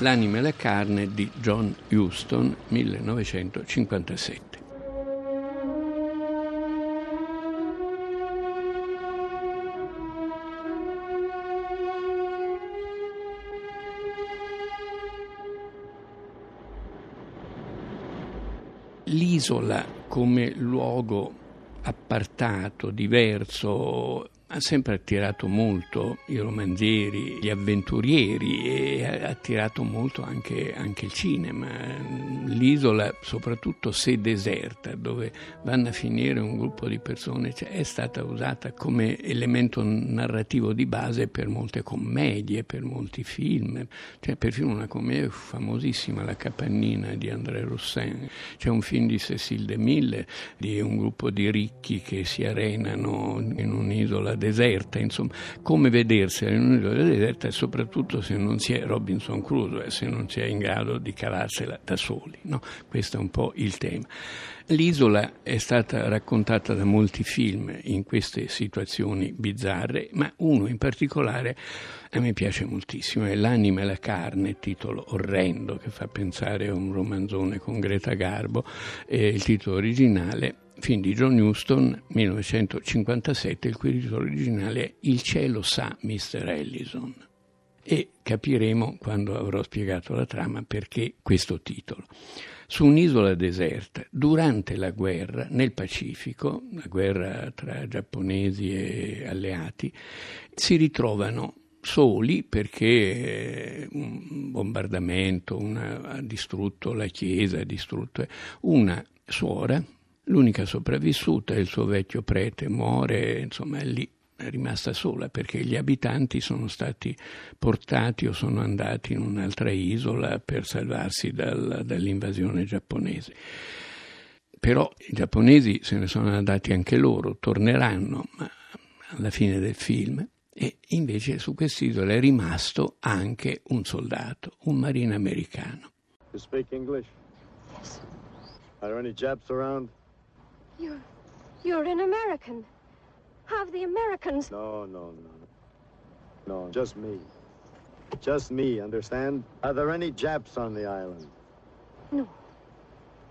L'anima e la carne di John Huston, 1957. L'isola come luogo appartato, diverso, ha sempre attirato molto i romanzieri, gli avventurieri e ha attirato molto anche, anche, il cinema. L'isola, soprattutto se deserta, dove vanno a finire un gruppo di persone, cioè, è stata usata come elemento narrativo di base per molte commedie, per molti film. C'è perfino una commedia famosissima, La Capannina di André Roussin. C'è un film di Cécile DeMille di un gruppo di ricchi che si arenano in un'isola deserta, insomma, come vedersela in un'isola deserta e soprattutto se non si è Robinson Crusoe, se non si è in grado di cavarsela da soli. No? Questo è un po' il tema. L'isola è stata raccontata da molti film in queste situazioni bizzarre, ma uno in particolare a me piace moltissimo, è L'anima e la carne, titolo orrendo che fa pensare a un romanzone con Greta Garbo, e il titolo originale film di John Huston 1957, il cui titolo originale è Il cielo sa Mr. Ellison. E capiremo quando avrò spiegato la trama perché questo titolo. Su un'isola deserta, durante la guerra nel Pacifico, la guerra tra giapponesi e alleati, si ritrovano soli perché un bombardamento una, ha distrutto la chiesa, ha distrutto una suora L'unica sopravvissuta, il suo vecchio prete, muore, insomma è lì, è rimasta sola perché gli abitanti sono stati portati o sono andati in un'altra isola per salvarsi dal, dall'invasione giapponese. Però i giapponesi se ne sono andati anche loro, torneranno alla fine del film e invece su quest'isola è rimasto anche un soldato, un marine americano. You speak English? Yes. Are there any Japs around? You're. You're an American. Have the Americans. No, no, no. No, just me. Just me, understand? Are there any Japs on the island? No.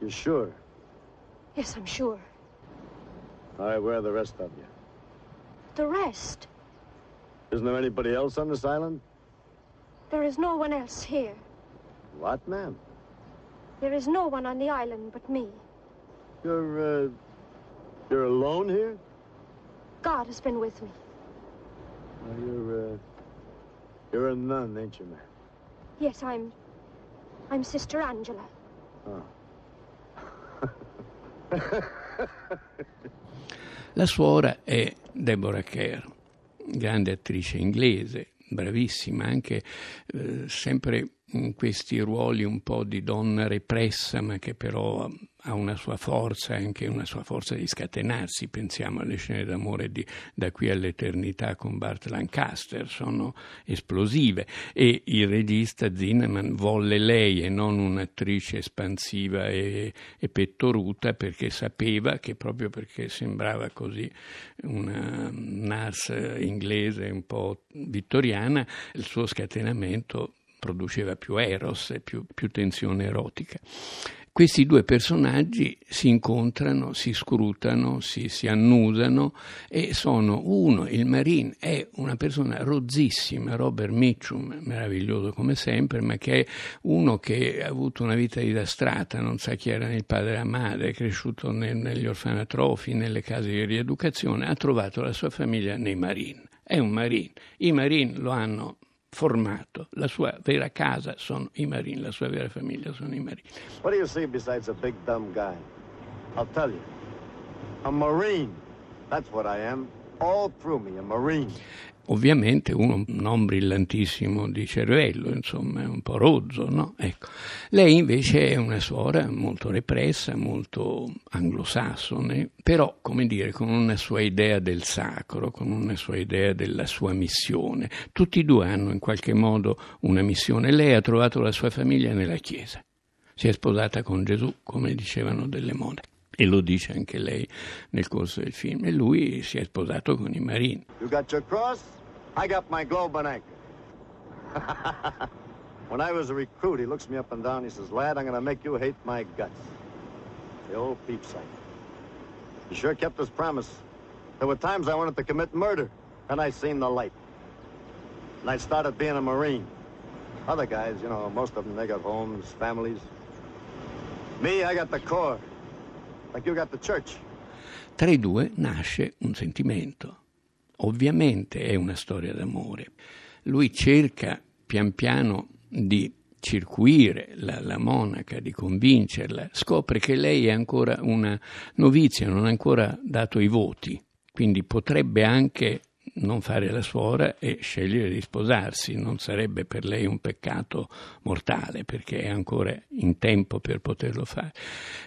You sure? Yes, I'm sure. All right, where are the rest of you? The rest. Isn't there anybody else on this island? There is no one else here. What, ma'am? There is no one on the island but me. You're, uh, you're alone here? God has been with me. Well, you're, uh, you're a nun, ain't you, ma'am? Yes, I'm. I'm Sister Angela. Oh. La suora è Deborah Kerr, grande attrice inglese, bravissima, anche eh, sempre questi ruoli un po' di donna repressa, ma che però ha una sua forza, anche una sua forza di scatenarsi. Pensiamo alle scene d'amore di Da qui all'eternità con Bart Lancaster, sono esplosive. E il regista Zinnemann volle lei e non un'attrice espansiva e, e pettoruta perché sapeva che proprio perché sembrava così una nurse inglese un po' vittoriana, il suo scatenamento produceva più eros e più, più tensione erotica. Questi due personaggi si incontrano, si scrutano, si, si, annusano e sono uno, il Marine, è una persona rozzissima, Robert Mitchum, meraviglioso come sempre, ma che è uno che ha avuto una vita disastrata, non sa chi era il padre e la madre, è cresciuto nel, negli orfanatrofi, nelle case di rieducazione, ha trovato la sua famiglia nei Marine. È un Marine. I Marine lo hanno formato. La sua vera casa sono i Marine, la sua vera famiglia sono i Marine. What do you see besides a big dumb guy? I'll tell you. A Marine. That's what I am. Ovviamente uno non brillantissimo di cervello, insomma, è un po' rozzo, no? Ecco. Lei invece è una suora molto repressa, molto anglosassone, però, come dire, con una sua idea del sacro, con una sua idea della sua missione. Tutti e due hanno in qualche modo una missione. Lei ha trovato la sua famiglia nella Chiesa. Si è sposata con Gesù, come dicevano delle mode e lo dice anche lei nel corso del film. E lui si è sposato con i marini. You got your cross, I got my globe and anchor. When I was a recruit, he looks me up and down. He says, lad, I'm going to make you hate my guts. The old peep. He sure kept his promise. There were times I wanted to commit murder, and I seen the light. And I started being a Marine. Other guys, you know, most of them, they got homes, families. Me, I got the Corps. Tra i due nasce un sentimento. Ovviamente è una storia d'amore. Lui cerca pian piano di circuire la, la, monaca, di convincerla, scopre che lei è ancora una novizia, non ha ancora dato i voti, quindi potrebbe anche non fare la suora e scegliere di sposarsi, non sarebbe per lei un peccato mortale perché è ancora in tempo per poterlo fare.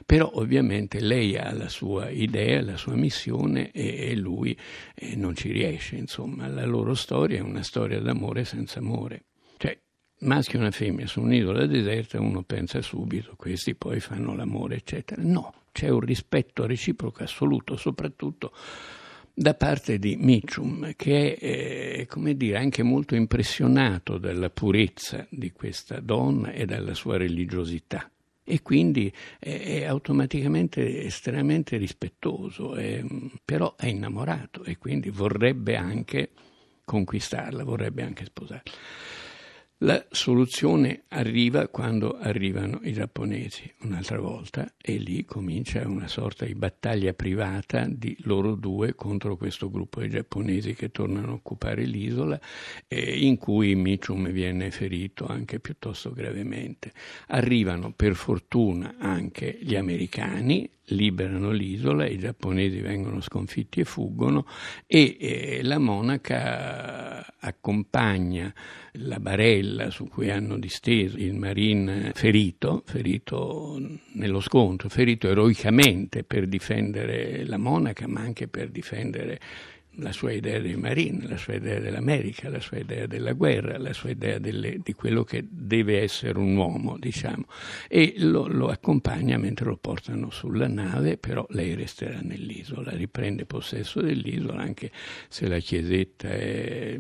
Però ovviamente lei ha la sua idea, la sua missione e, e lui eh, non ci riesce, insomma, la loro storia è una storia d'amore senza amore. Cioè, maschio e una femmina su un'isola deserta, uno pensa subito, questi poi fanno l'amore, eccetera. No, c'è un rispetto reciproco assoluto, soprattutto da parte di Mitchum, che è, eh, come dire, anche molto impressionato dalla purezza di questa donna e dalla sua religiosità. E quindi è, è automaticamente estremamente rispettoso, è, però è innamorato e quindi vorrebbe anche conquistarla, vorrebbe anche sposarla. La soluzione arriva quando arrivano i giapponesi un'altra volta e lì comincia una sorta di battaglia privata di loro due contro questo gruppo di giapponesi che tornano a occupare l'isola eh, in cui Michum viene ferito anche piuttosto gravemente. Arrivano per fortuna anche gli americani liberano l'isola, i giapponesi vengono sconfitti e fuggono e eh, la monaca accompagna la barella su cui hanno disteso il marine ferito, ferito nello scontro, ferito eroicamente per difendere la monaca ma anche per difendere la sua idea dei marine, la sua idea dell'America, la sua idea della guerra, la sua idea delle, di quello che deve essere un uomo, diciamo, e lo, lo, accompagna mentre lo portano sulla nave, però lei resterà nell'isola, riprende possesso dell'isola, anche se la chiesetta è,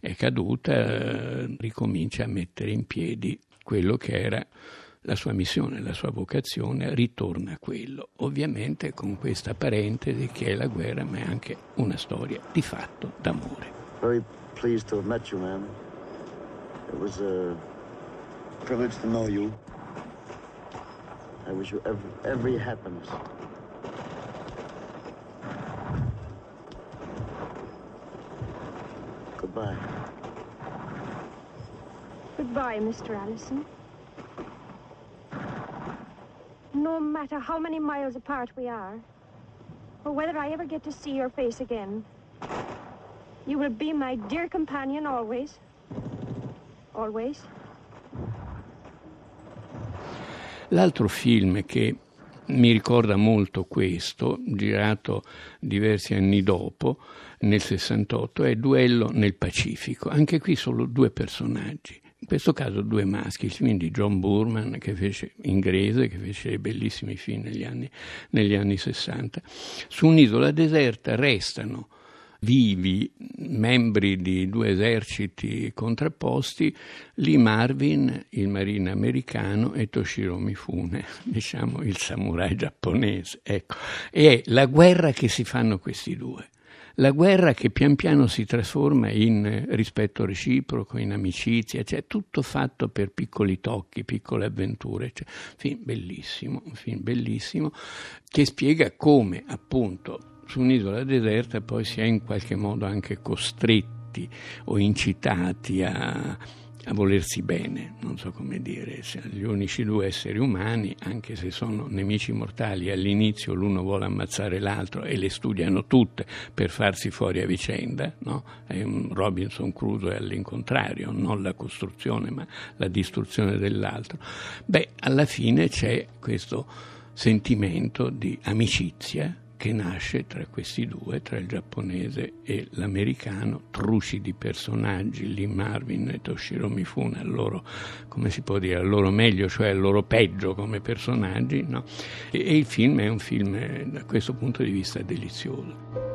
è caduta, ricomincia a mettere in piedi quello che era la sua missione, la sua vocazione ritorna a quello, ovviamente con questa parentesi che è la guerra, ma è anche una storia di fatto d'amore. Very pleased to have met you, man. It was a privilege to know you. I wish you every, every happiness. Goodbye. Goodbye, Mr. Allison. No matter how many miles apart we are, or whether I ever get to see your face again, you will be my dear companion always. Always. L'altro film che mi ricorda molto questo, girato diversi anni dopo, nel 68, è Duello nel Pacifico. Anche qui solo due personaggi in questo caso due maschi, il film di John Burman che fece inglese, che fece bellissimi film negli anni, negli anni 60. Su un'isola deserta restano vivi membri di due eserciti contrapposti, Lee Marvin, il marine americano, e Toshiro Mifune, diciamo il samurai giapponese. Ecco. E è la guerra che si fanno questi due la guerra che pian piano si trasforma in rispetto reciproco, in amicizia, cioè tutto fatto per piccoli tocchi, piccole avventure. Cioè, film bellissimo, un film bellissimo che spiega come appunto su un'isola deserta poi si è in qualche modo anche costretti o incitati a a volersi bene, non so come dire, gli unici due esseri umani, anche se sono nemici mortali, all'inizio l'uno vuole ammazzare l'altro e le studiano tutte per farsi fuori a vicenda, no? Robinson Crusoe all'incontrario, non la costruzione ma la distruzione dell'altro. Beh, alla fine c'è questo sentimento di amicizia che nasce tra questi due, tra il giapponese e l'americano, trucidi personaggi, Lee Marvin e Toshiro Mifune, al loro, come si può dire, al loro meglio, cioè al loro peggio come personaggi, no? e, e il film è un film da questo punto di vista delizioso.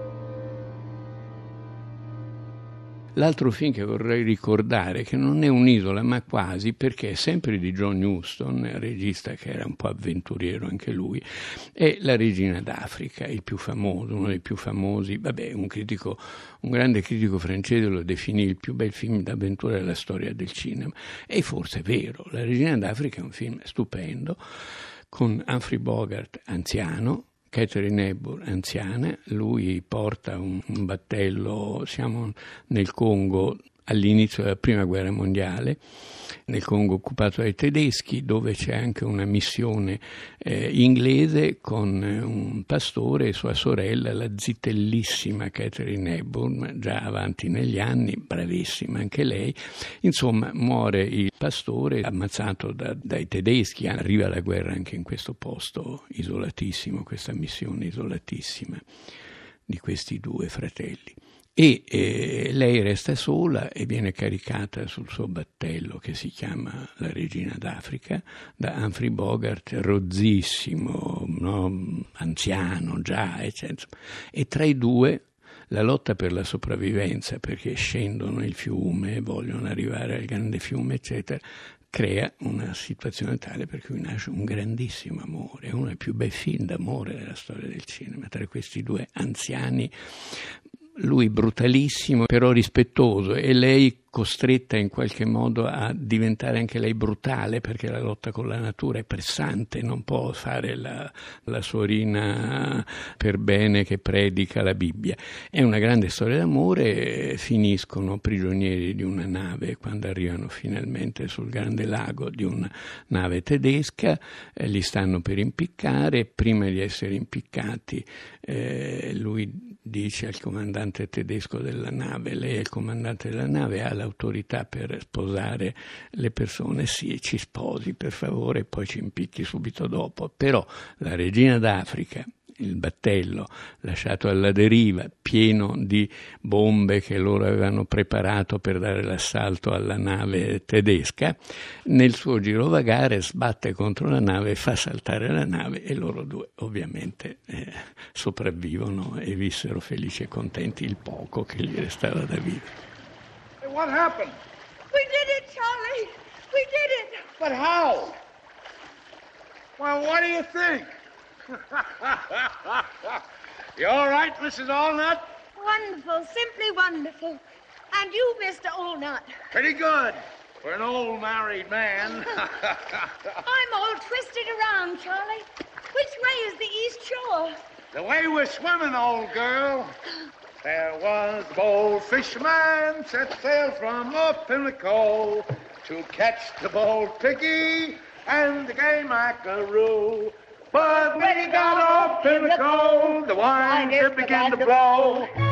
L'altro film che vorrei ricordare, che non è un'isola ma quasi, perché è sempre di John Huston, regista che era un po' avventuriero anche lui, è La regina d'Africa, il più famoso, uno dei più famosi, vabbè, un critico, un grande critico francese lo definì il più bel film d'avventura della storia del cinema. E forse è vero, La regina d'Africa è un film stupendo con Humphrey Bogart anziano, Catherine Hepburn anziana, lui porta un, un battello, siamo nel Congo all'inizio della prima guerra mondiale, nel Congo occupato dai tedeschi, dove c'è anche una missione eh, inglese con eh, un pastore e sua sorella, la zitellissima Catherine Hepburn, già avanti negli anni, bravissima anche lei. Insomma, muore il pastore ammazzato da, dai tedeschi, arriva la guerra anche in questo posto isolatissimo, questa missione isolatissima di questi due fratelli e eh, lei resta sola e viene caricata sul suo battello che si chiama La Regina d'Africa da Humphrey Bogart, rozzissimo, no? anziano già, eccetera. E tra i due la lotta per la sopravvivenza, perché scendono il fiume, vogliono arrivare al grande fiume, eccetera, crea una situazione tale per cui nasce un grandissimo amore, uno dei più bei film d'amore della storia del cinema, tra questi due anziani lui brutalissimo, però rispettoso, e lei costretta in qualche modo a diventare anche lei brutale perché la lotta con la natura è pressante, non può fare la, la suorina per bene che predica la Bibbia. È una grande storia d'amore, finiscono prigionieri di una nave quando arrivano finalmente sul grande lago di una nave tedesca, eh, li stanno per impiccare, prima di essere impiccati eh, lui dice al comandante tedesco della nave, lei è il comandante della nave, ha l'autorità per sposare le persone, sì, ci sposi per favore, poi ci impicchi subito dopo. Però la regina d'Africa il battello lasciato alla deriva, pieno di bombe che loro avevano preparato per dare l'assalto alla nave tedesca, nel suo girovagare sbatte contro la nave, fa saltare la nave e loro due ovviamente eh, sopravvivono e vissero felici e contenti il poco che gli restava da vivere. What happened? We did it, Charlie. We did it. But how? Well, what do you think? You all right, Mrs. Allnut? Wonderful, simply wonderful. And you, Mr. Allnut? Pretty good for an old married man. I'm all twisted around, Charlie. Which way is the east shore? The way we're swimming, old girl. There was a bold fisherman set sail from up in the cove to catch the bold piggy and the gay mackerel. But when he got up in the cold, the wine began to blow.